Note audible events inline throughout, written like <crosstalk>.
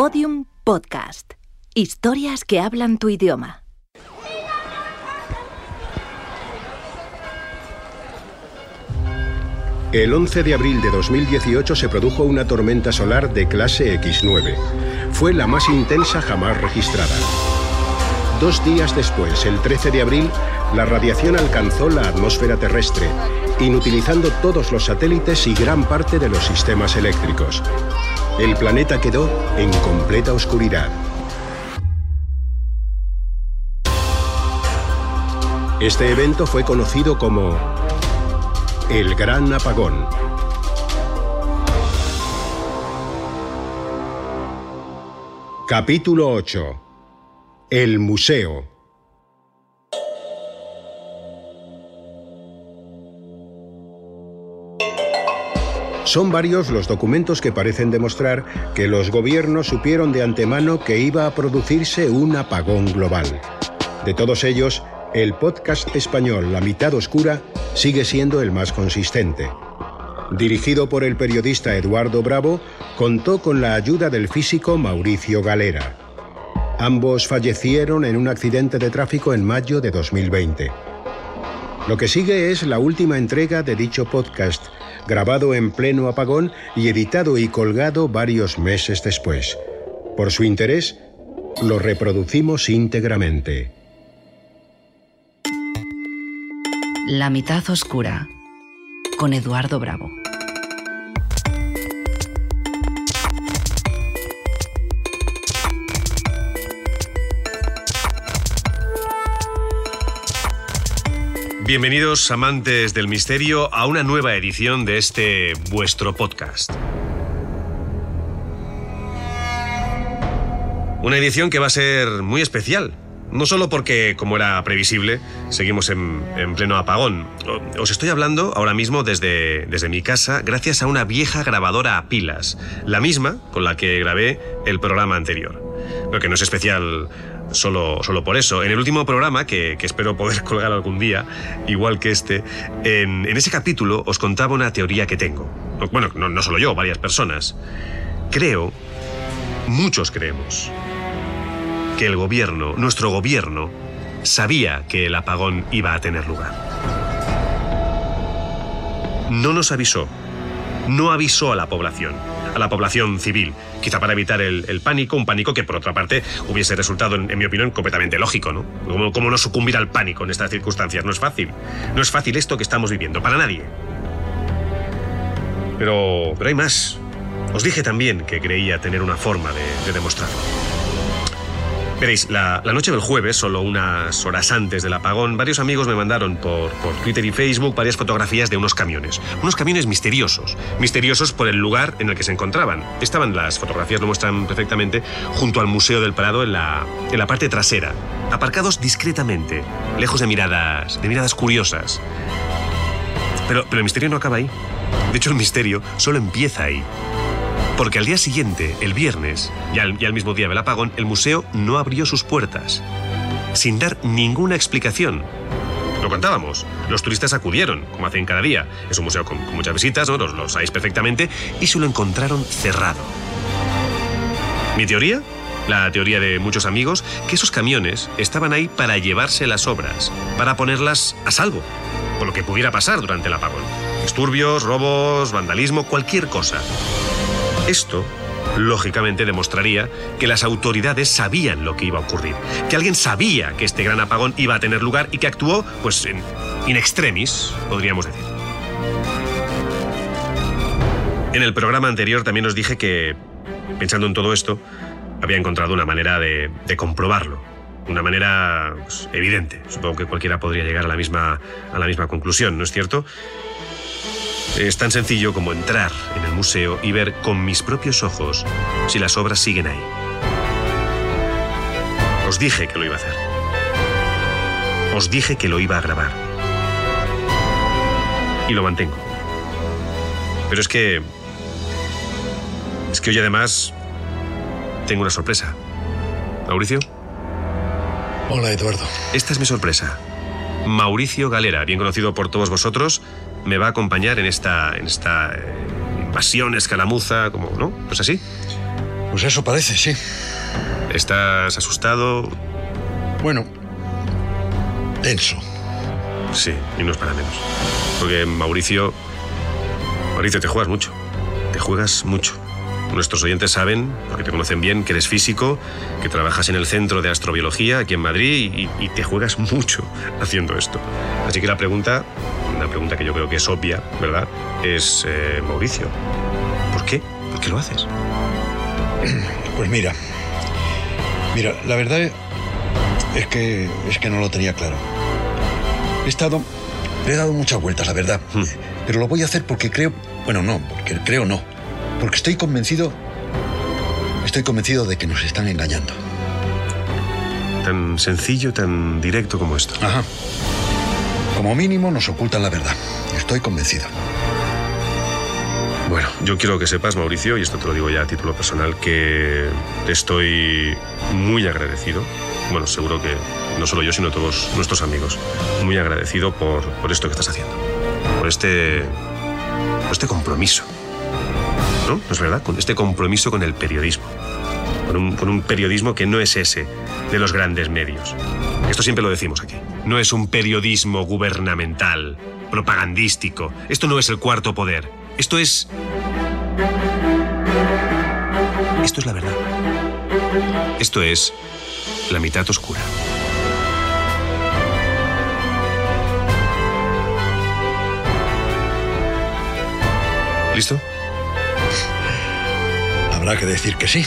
Podium Podcast. Historias que hablan tu idioma. El 11 de abril de 2018 se produjo una tormenta solar de clase X9. Fue la más intensa jamás registrada. Dos días después, el 13 de abril, la radiación alcanzó la atmósfera terrestre, inutilizando todos los satélites y gran parte de los sistemas eléctricos. El planeta quedó en completa oscuridad. Este evento fue conocido como el Gran Apagón. Capítulo 8. El Museo. Son varios los documentos que parecen demostrar que los gobiernos supieron de antemano que iba a producirse un apagón global. De todos ellos, el podcast español La mitad oscura sigue siendo el más consistente. Dirigido por el periodista Eduardo Bravo, contó con la ayuda del físico Mauricio Galera. Ambos fallecieron en un accidente de tráfico en mayo de 2020. Lo que sigue es la última entrega de dicho podcast, grabado en pleno apagón y editado y colgado varios meses después. Por su interés, lo reproducimos íntegramente. La mitad oscura con Eduardo Bravo. Bienvenidos amantes del misterio a una nueva edición de este vuestro podcast. Una edición que va a ser muy especial, no solo porque, como era previsible, seguimos en, en, pleno apagón. Os estoy hablando ahora mismo desde, desde mi casa gracias a una vieja grabadora a pilas, la misma con la que grabé el programa anterior. Lo que no es especial solo, solo por eso. En el último programa, que, espero poder <laughs> colgar algún día, igual que este, en, en, ese capítulo os contaba una teoría que tengo. Bueno, no, no solo yo, varias personas. Creo, muchos creemos, que el gobierno, nuestro gobierno, sabía que el apagón iba a tener lugar. No nos avisó, no avisó a la población, a la población civil, quizá para evitar el, pánico, un pánico que por otra parte hubiese resultado, en, mi opinión, completamente lógico, ¿no? ¿Cómo, ¿Cómo, no sucumbir al pánico en estas circunstancias? No es fácil, no es fácil esto que estamos viviendo, para nadie. Pero, pero hay más. Os dije también que creía tener una forma de demostrarlo. Veréis, la, noche del jueves, solo unas horas antes del apagón, varios amigos me mandaron por, por, Twitter y Facebook varias fotografías de unos camiones. Unos camiones misteriosos. Misteriosos por el lugar en el que se encontraban. Estaban las fotografías, lo muestran perfectamente, junto al Museo del Prado en la, en la parte trasera. Aparcados discretamente, lejos de miradas, de miradas curiosas. Pero, pero el misterio no acaba ahí. De hecho, el misterio solo empieza ahí. Porque al día siguiente, el viernes, y al, mismo día del apagón, el museo no abrió sus puertas, sin dar ninguna explicación. Lo contábamos, los turistas acudieron, como hacen cada día. Es un museo con, muchas visitas, ¿no? lo sabéis perfectamente, y se lo encontraron cerrado. ¿Mi teoría? La teoría de muchos amigos, que esos camiones estaban ahí para llevarse las obras, para ponerlas a salvo, por lo que pudiera pasar durante el apagón. Disturbios, robos, vandalismo, cualquier cosa. Esto, lógicamente, demostraría que las autoridades sabían lo que iba a ocurrir, que alguien sabía que este gran apagón iba a tener lugar y que actuó, pues, en in extremis, podríamos decir. En el programa anterior también os dije que, pensando en todo esto, había encontrado una manera de, comprobarlo. Una manera pues, evidente. Supongo que cualquiera podría llegar a la, misma, a la misma conclusión, ¿no es cierto? Es tan sencillo como entrar en el museo y ver con mis propios ojos si las obras siguen ahí. Os dije que lo iba a hacer. Os dije que lo iba a grabar. Y lo mantengo. Pero es que... Es que hoy además tengo una sorpresa. Mauricio. Hola, Eduardo. Esta es mi sorpresa. Mauricio Galera, bien conocido por todos vosotros, me va a acompañar en esta, en esta eh, invasión escalamuza, como, ¿no? ¿No es así? Pues eso parece, sí. ¿Estás asustado? Bueno, tenso. Sí, y no es para menos. Porque Mauricio... Mauricio, te juegas mucho. Te juegas mucho. Nuestros oyentes saben, porque te conocen bien, que eres físico, que trabajas en el Centro de Astrobiología aquí en Madrid y, y te juegas mucho haciendo esto. Así que la pregunta, una pregunta que yo creo que es obvia, ¿verdad? Es, eh, Mauricio, ¿por qué? ¿Por qué lo haces? <clears throat> Pues mira, mira, la verdad es que es que no lo tenía claro. He estado, le he dado muchas vueltas, la verdad, Hmm. pero lo voy a hacer porque creo, bueno, no, porque creo no, porque estoy convencido, estoy convencido de que nos están engañando. Tan sencillo, tan directo como esto. Ajá. Como mínimo nos ocultan la verdad. Estoy convencido. Bueno, yo quiero que sepas, Mauricio, y esto te lo digo ya a título personal, que estoy muy agradecido. Bueno, seguro que no solo yo, sino todos nuestros amigos. Muy agradecido por, por esto que estás haciendo. Por este. por este compromiso. ¿No? ¿No es verdad? Con este compromiso con el periodismo. Con un, con un periodismo que no es ese de los grandes medios. Esto siempre lo decimos aquí. No es un periodismo gubernamental, propagandístico. Esto no es el cuarto poder. Esto es... Esto es la verdad. Esto es la mitad oscura. ¿Listo? Habrá que decir que sí.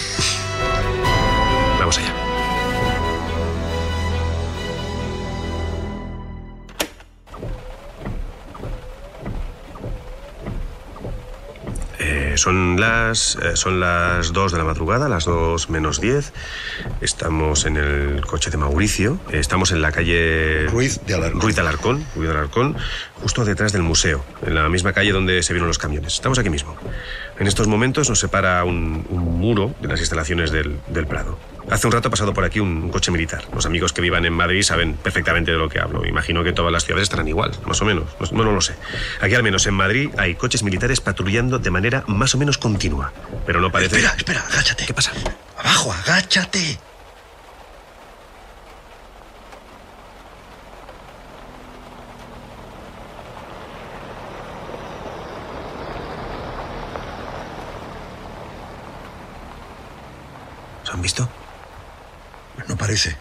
Son las eh, son las 2 de la madrugada, las 2 menos 10. Estamos en el coche de Mauricio. Estamos en la calle Ruiz de Alarcón. Ruiz de Alarcón, Ruiz de Alarcón, justo detrás del museo, en la misma calle donde se vieron los camiones. Estamos aquí mismo. En estos momentos nos separa un, un muro de las instalaciones del, del Prado. Hace un rato ha pasado por aquí un, un coche militar. Los amigos que vivan en Madrid saben perfectamente de lo que hablo. Imagino que todas las ciudades estarán igual, más o menos. No, no, no lo sé. Aquí al menos en Madrid hay coches militares patrullando de manera más o menos continua. Pero no parece... Espera, espera, agáchate. ¿Qué pasa? Abajo, agáchate. Han visto? Pues no parece.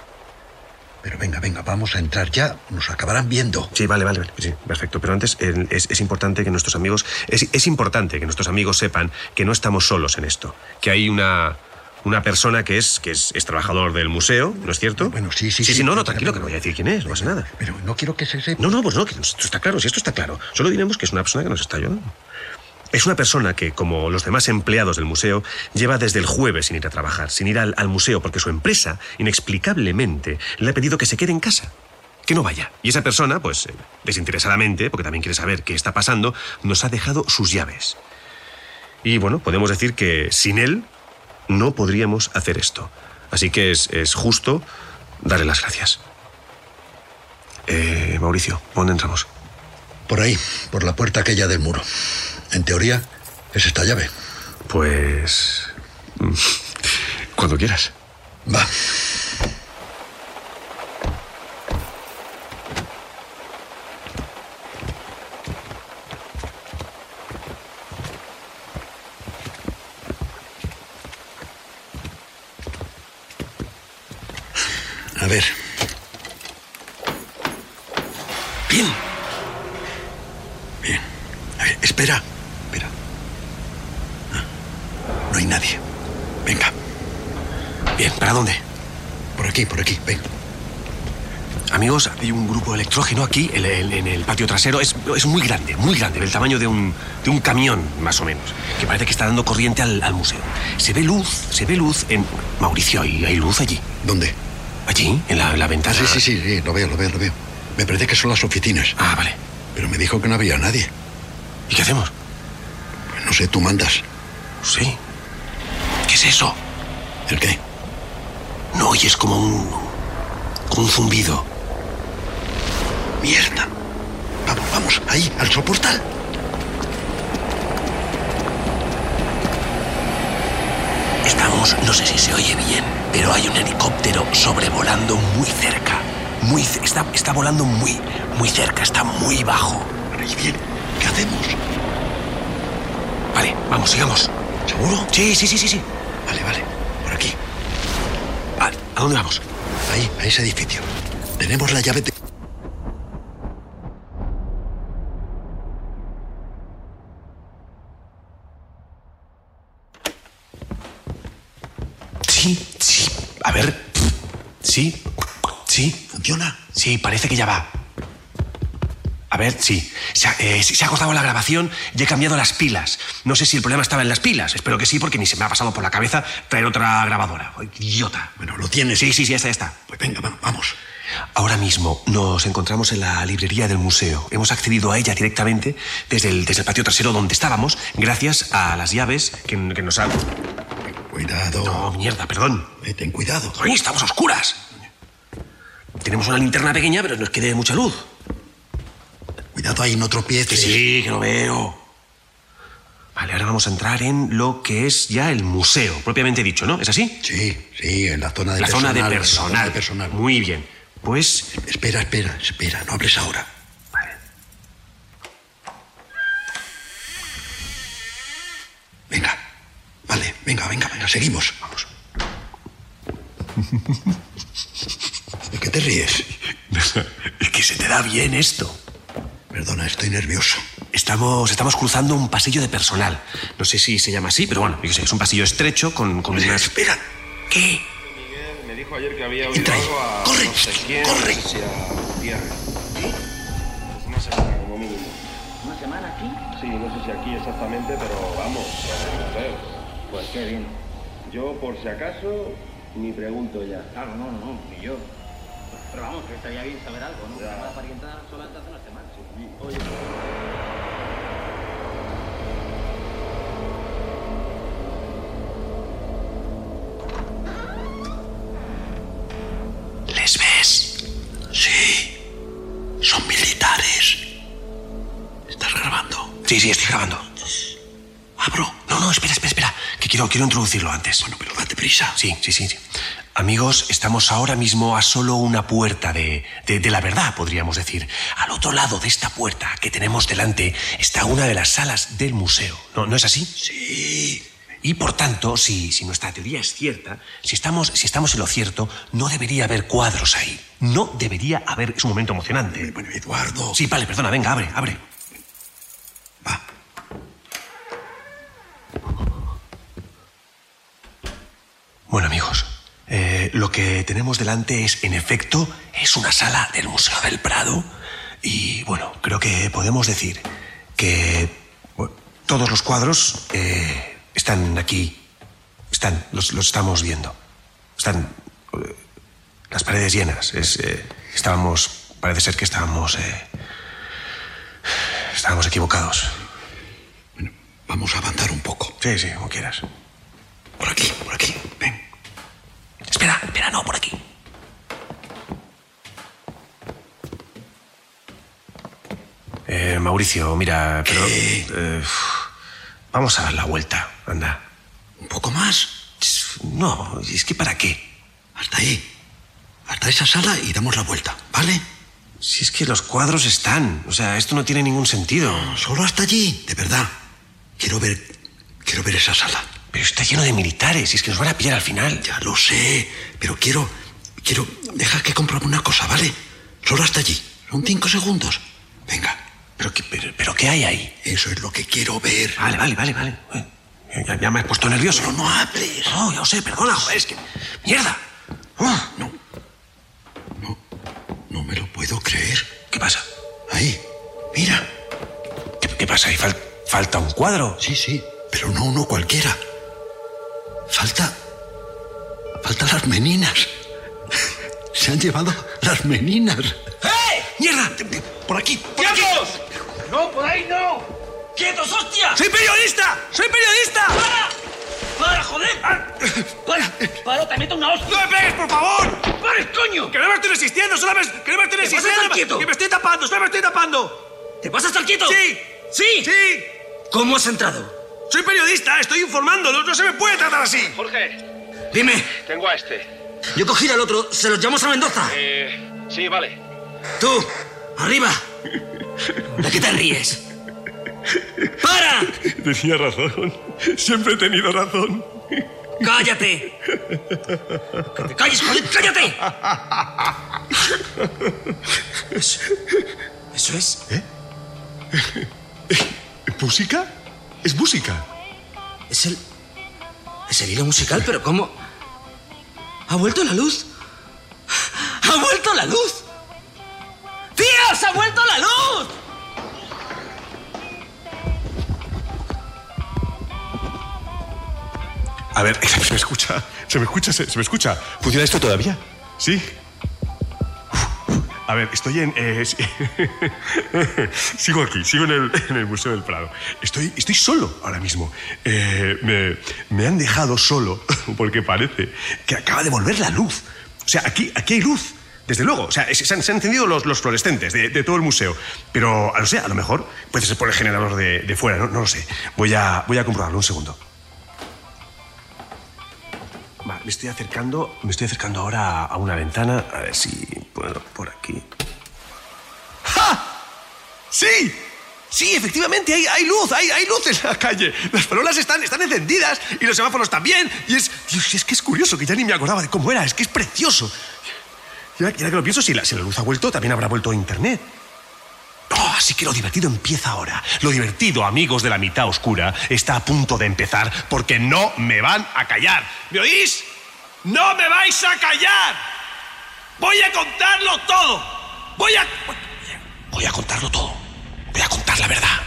Pero venga, venga, vamos a entrar ya. Nos acabarán viendo. Sí, vale, vale, vale. Sí, perfecto. Pero antes eh, es, es importante que nuestros amigos. Es, es importante que nuestros amigos sepan que no estamos solos en esto. Que hay una. Una persona que es que es, es trabajador del museo, ¿no es cierto? Bueno, sí, sí, Sí, sí. sí, no, no, tranquilo, que no voy a decir quién es, no pasa nada. Pero no quiero que se sepa. No, no, pues no, que esto está claro, si esto está claro. Solo diremos que es una persona que nos está ayudando. Es una persona que, como los demás empleados del museo, lleva desde el jueves sin ir a trabajar, sin ir al, museo, porque su empresa, inexplicablemente, le ha pedido que se quede en casa. Que no vaya. Y esa persona, pues, eh, desinteresadamente, porque también quiere saber qué está pasando, nos ha dejado sus llaves. Y bueno, podemos decir que sin él no podríamos hacer esto. Así que es, es justo darle las gracias. Eh, Mauricio, ¿dónde entramos? Por ahí, por la puerta aquella del muro. En teoría, es esta llave. Pues... mm, Cuando quieras. Va. A ver. Bien. Bien. Espera. Espera. Ah, No hay nadie. Venga. Bien, ¿para dónde? Por aquí, por aquí, ven. Amigos, hay un grupo electrógeno aquí, en el, en el patio trasero. Es, es muy grande, muy grande, del tamaño de un, de un camión, más o menos, que parece que está dando corriente al, al museo. Se ve luz, se ve luz en... Mauricio, ¿hay, hay luz allí? ¿Dónde? Allí, en la, la ventana. Sí, sí, sí, sí, lo veo, lo veo, lo veo. Me parece que son las oficinas. Ah, vale. Pero me dijo que no había nadie. ¿Y qué hacemos? No sé, tú mandas. Sí. ¿Qué es eso? ¿El qué? No oyes como un... como un zumbido. Mierda. Vamos, vamos, ahí, al soportal. Estamos, no sé si se oye bien, pero hay un helicóptero sobrevolando muy cerca. Muy, está, está volando muy, muy cerca, está muy bajo. ¿Y bien? ¿Qué hacemos? Vale, vamos, sigamos. ¿Seguro? Sí, sí, sí, sí, sí. Vale, vale. Por aquí. Vale, ¿a dónde vamos? Ahí, a ese edificio. Tenemos la llave de... Sí, sí. A ver. Sí, sí. ¿Funciona? Sí, parece que ya va. A ver, sí. Se ha, eh, se ha cortado la grabación y he cambiado las pilas. No sé si el problema estaba en las pilas. Espero que sí, porque ni se me ha pasado por la cabeza traer otra grabadora. Idiota. Bueno, lo tienes. Sí, sí, sí, ya está. Pues venga, va- vamos. Ahora mismo nos encontramos en la librería del museo. Hemos accedido a ella directamente desde el, desde el patio trasero donde estábamos, gracias a las llaves que, que nos han... Cuidado. No, mierda, perdón. Eh, ten cuidado. Ay, estamos a oscuras. Tenemos una linterna pequeña, pero nos quede mucha luz. Cuidado ahí, no tropieces. Sí, que lo veo. Vale, ahora vamos a entrar en lo que es ya el museo, propiamente dicho, ¿no? ¿Es así? Sí, sí, en la zona de la personal. zona de en la personal. zona de personal. Muy bien. Pues Espera, espera, espera. No hables ahora. Venga. Vale, venga, venga, venga. Seguimos. Vamos. ¿De qué te ríes? <laughs> es que se te da bien esto. Perdona, estoy nervioso. Estamos, estamos cruzando un pasillo de personal. No sé si se llama así, pero bueno, yo qué sé, es un pasillo estrecho con, con unas... Espera. ¿Qué? Miguel me dijo ayer que había oído Entra ahí. algo a Corre, no sé quién, corre. no sé si a Pierre. Pues una semana como mínimo. ¿Una semana aquí? Sí, no sé si aquí exactamente, pero vamos. Pues qué bien. Yo, por si acaso, ni pregunto ya. Claro, no, no, no, ni yo. Pero vamos, que estaría bien saber algo, ¿no? Ya. Una parienta solamente hace una semana. Sí. Oye, ¿Les ves? Sí. Son militares. ¿Estás grabando? Sí, sí, estoy grabando. Abro. No, no, espera, espera, espera, que quiero, quiero introducirlo antes. Bueno, pero date prisa. Sí, sí, sí. sí. Amigos, estamos ahora mismo a solo una puerta de, de, de la verdad, podríamos decir. Al otro lado de esta puerta que tenemos delante está una de las salas del museo. ¿No, ¿no es así? Sí. Y por tanto, si, si nuestra teoría es cierta, si estamos, si estamos en lo cierto, no debería haber cuadros ahí. No debería haber. Es un momento emocionante. Bueno, Eduardo. Sí, vale, perdona, venga, abre, abre. Va. Bueno, amigos, eh, lo que tenemos delante es, en efecto, es una sala del Museo del Prado. Y bueno, creo que podemos decir que bueno, todos los cuadros eh, están aquí. Están, los, los estamos viendo. Están eh, las paredes llenas. Es, eh, estábamos, parece ser que estábamos, estábamos equivocados. Bueno, vamos a avanzar un poco. Sí, sí, como quieras. Por aquí, por aquí. No, por aquí. Eh, Mauricio, mira, pero... eh, vamos a dar la vuelta, anda. Un poco más. No, es que ¿para qué? Hasta ahí. Hasta esa sala y damos la vuelta, ¿vale? Si es que los cuadros están, o sea, esto no tiene ningún sentido. Solo hasta allí, de verdad. Quiero ver. Quiero ver esa sala. Pero está lleno de militares, y es que nos van a pillar al final. Ya lo sé, pero quiero. Quiero. Dejar que compruebe una cosa, ¿vale? Solo hasta allí. Son cinco segundos. Venga, ¿Pero qué, pero, pero qué hay ahí? eso es lo que quiero ver. Vale, vale, vale, vale. Ya, ya me has puesto nervioso. Pero no hables. No, ya lo sé, perdona, joder, es que... ¡Mierda! Ah, No. No. No me lo puedo creer. ¿Qué pasa? Ahí. Mira. ¿Qué, qué pasa? ¿Ahí fal- falta un cuadro? Sí, sí. Pero no uno cualquiera. Falta. Faltan las meninas. Se han llevado las meninas. ¡Eh! ¡Mierda! Por aquí, por aquí. ¡No, por ahí no! ¡Quietos, hostia! ¡Soy periodista! ¡Soy periodista! ¡Para! ¡Para, joder! ¡Para! ¡Para, te meto una hostia! ¡No me pegues, por favor! ¡Para, coño! ¡Que no me estoy resistiendo! ¡Solamente que no me estoy ¿Te vas a resistiendo! ¡Que me estoy tapando! ¡Solo me estoy tapando! ¿Te vas a estar quieto? ¡Sí! ¿Sí? ¡Sí! ¿Cómo has entrado? Soy periodista, estoy informando, no, se me puede tratar así. Jorge, Dime, tengo a este. yo cogí al otro, se los llamamos a Mendoza. Eh, sí, vale. Tú, arriba. ¿De qué te ríes? ¡Para! Tenía razón. Siempre he tenido razón. ¡Cállate! ¡Que te calles, joder! ¡Cállate! Eso, eso es. ¿Música? Es música. Es el. Es el hilo musical, pero ¿cómo? ¿Ha vuelto la luz? ¡Ha vuelto la luz! ¡Tíos! ¡Ha vuelto la luz! A ver, <laughs> se me escucha. Se me escucha, se, se me escucha. ¿Funciona esto todavía? ¿Sí? A ver, estoy en. eh, <laughs> sigo aquí, sigo en el, Museo del Prado. Estoy, estoy solo ahora mismo. Eh, me, me han dejado solo <laughs> porque parece que acaba de volver la luz. O sea, aquí, aquí hay luz. Desde luego, o sea, se han, encendido los, los fluorescentes de, todo el museo. Pero, no sé, a lo mejor puede ser por el generador de, fuera, no, no lo sé. Voy a, voy a comprobarlo, un segundo. Me estoy acercando, me estoy acercando ahora a una ventana, a ver si puedo por aquí. ¡Ja! ¡Sí! Sí, efectivamente, hay, hay luz, hay, hay luz en la calle. Las farolas están, están encendidas y los semáforos también. Y es, Dios, es que es curioso, que ya ni me acordaba de cómo era, es que es precioso. Y ahora, que lo pienso, si la, si la luz ha vuelto, también habrá vuelto Internet. Oh, así que lo divertido empieza ahora. Lo divertido, amigos de la mitad oscura, está a punto de empezar porque no me van a callar. ¿Me oís? ¡No me vais a callar! Voy a contarlo todo. Voy a... Voy a contarlo todo. Voy a contar la verdad.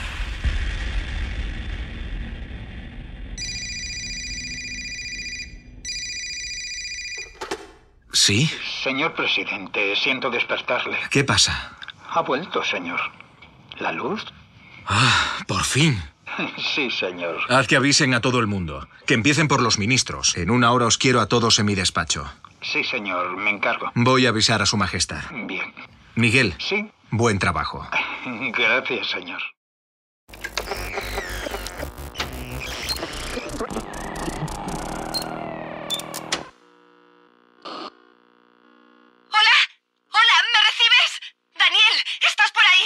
¿Sí? Señor presidente, siento despertarle. ¿Qué pasa? Ha vuelto, señor. ¿La luz? Ah, por fin. <laughs> Sí, señor. Haz que avisen a todo el mundo. Que empiecen por los ministros. En una hora os quiero a todos en mi despacho. Sí, señor, me encargo. Voy a avisar a su majestad. Bien. Miguel, Sí. buen trabajo. <laughs> Gracias, señor. Hola, hola, ¿me recibes? Daniel, ¿estás por ahí?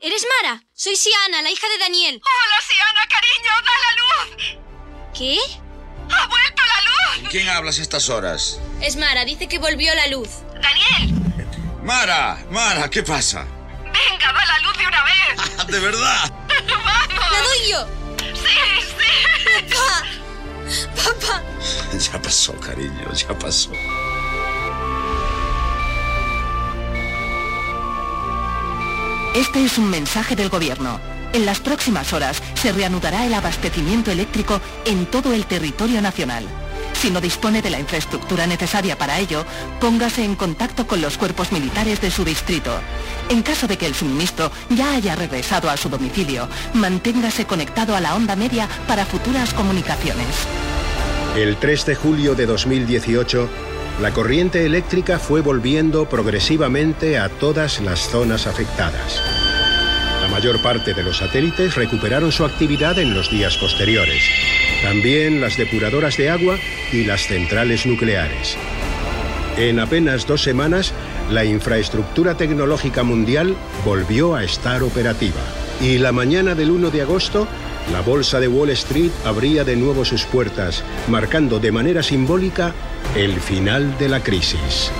¿Eres Mara? Soy Siana, la hija de Daniel. Hola, Siana, cariño, da la luz. ¿Qué? ¡Ha vuelto la luz! ¿Con quién hablas a estas horas? Es Mara, dice que volvió la luz. Daniel, Mara, Mara, ¿qué pasa? venga, da la luz de una vez. <laughs> ¿De verdad? ¡Vamos! ¡La doy yo! Sí, sí. ¡Papá! ¡Papá! <laughs> Ya pasó, cariño, ya pasó. Este es un mensaje del gobierno. En las próximas horas se reanudará el abastecimiento eléctrico en todo el territorio nacional. Si no dispone de la infraestructura necesaria para ello, póngase en contacto con los cuerpos militares de su distrito. En caso de que el suministro ya haya regresado a su domicilio, manténgase conectado a la onda media para futuras comunicaciones. El 3 de julio de 2018, la corriente eléctrica fue volviendo progresivamente a todas las zonas afectadas. La mayor parte de los satélites recuperaron su actividad en los días posteriores. También las depuradoras de agua y las centrales nucleares. En apenas dos semanas, la infraestructura tecnológica mundial volvió a estar operativa. Y la mañana del 1 de agosto, la bolsa de Wall Street abría de nuevo sus puertas, marcando de manera simbólica el final de la crisis.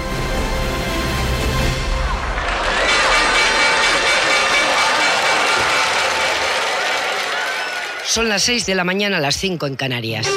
Son las 6 de la mañana, las 5 en Canarias.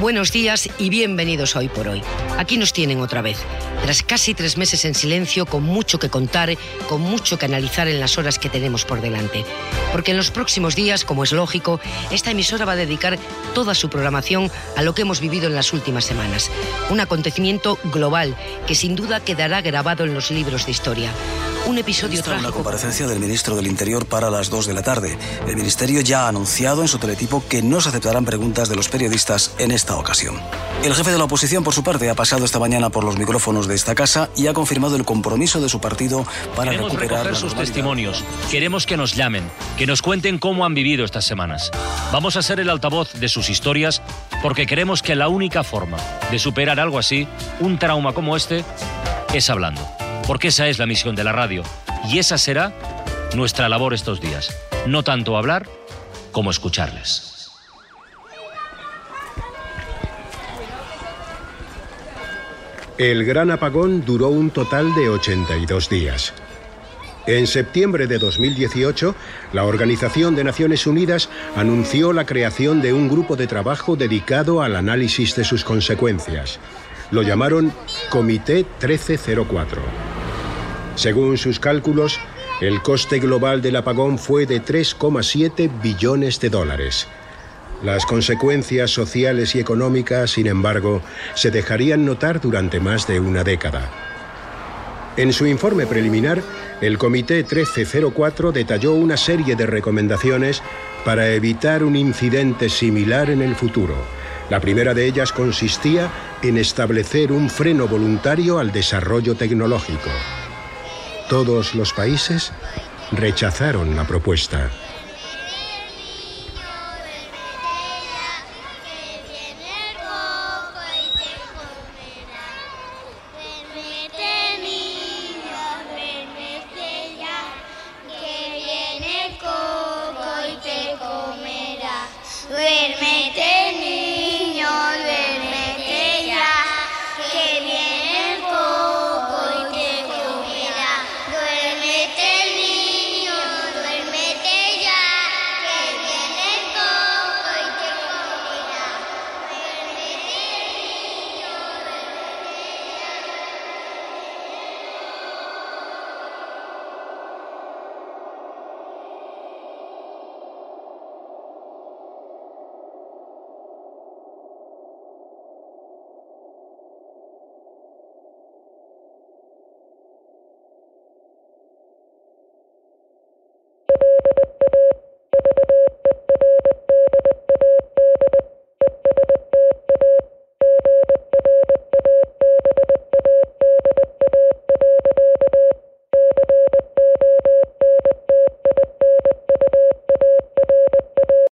Buenos días y bienvenidos a Hoy por Hoy. Aquí nos tienen otra vez. Tras casi tres meses en silencio, con mucho que contar, con mucho que analizar en las horas que tenemos por delante. Porque en los próximos días, como es lógico, esta emisora va a dedicar toda su programación a lo que hemos vivido en las últimas semanas. Un acontecimiento global que sin duda quedará grabado en los libros de historia. Un episodio Está una trágico. comparecencia del ministro del Interior para las 2 de la tarde. El ministerio ya ha anunciado en su teletipo que no se aceptarán preguntas de los periodistas en esta ocasión. El jefe de la oposición, por su parte, ha pasado esta mañana por los micrófonos de esta casa y ha confirmado el compromiso de su partido para Queremos recuperar recoger sus normalidad. testimonios. Queremos que nos llamen, que nos cuenten cómo han vivido estas semanas. Vamos a ser el altavoz de sus historias porque creemos que la única forma de superar algo así, un trauma como este, es hablando. Porque esa es la misión de la radio y esa será nuestra labor estos días. No tanto hablar como escucharles. El gran apagón duró un total de 82 días. En septiembre de 2018, la Organización de Naciones Unidas anunció la creación de un grupo de trabajo dedicado al análisis de sus consecuencias. Lo llamaron Comité 1304. Según sus cálculos, el coste global del apagón fue de 3,7 billones de dólares. Las consecuencias sociales y económicas, sin embargo, se dejarían notar durante más de una década. En su informe preliminar, el Comité 1304 detalló una serie de recomendaciones para evitar un incidente similar en el futuro. La primera de ellas consistía en establecer un freno voluntario al desarrollo tecnológico. Todos los países rechazaron la propuesta.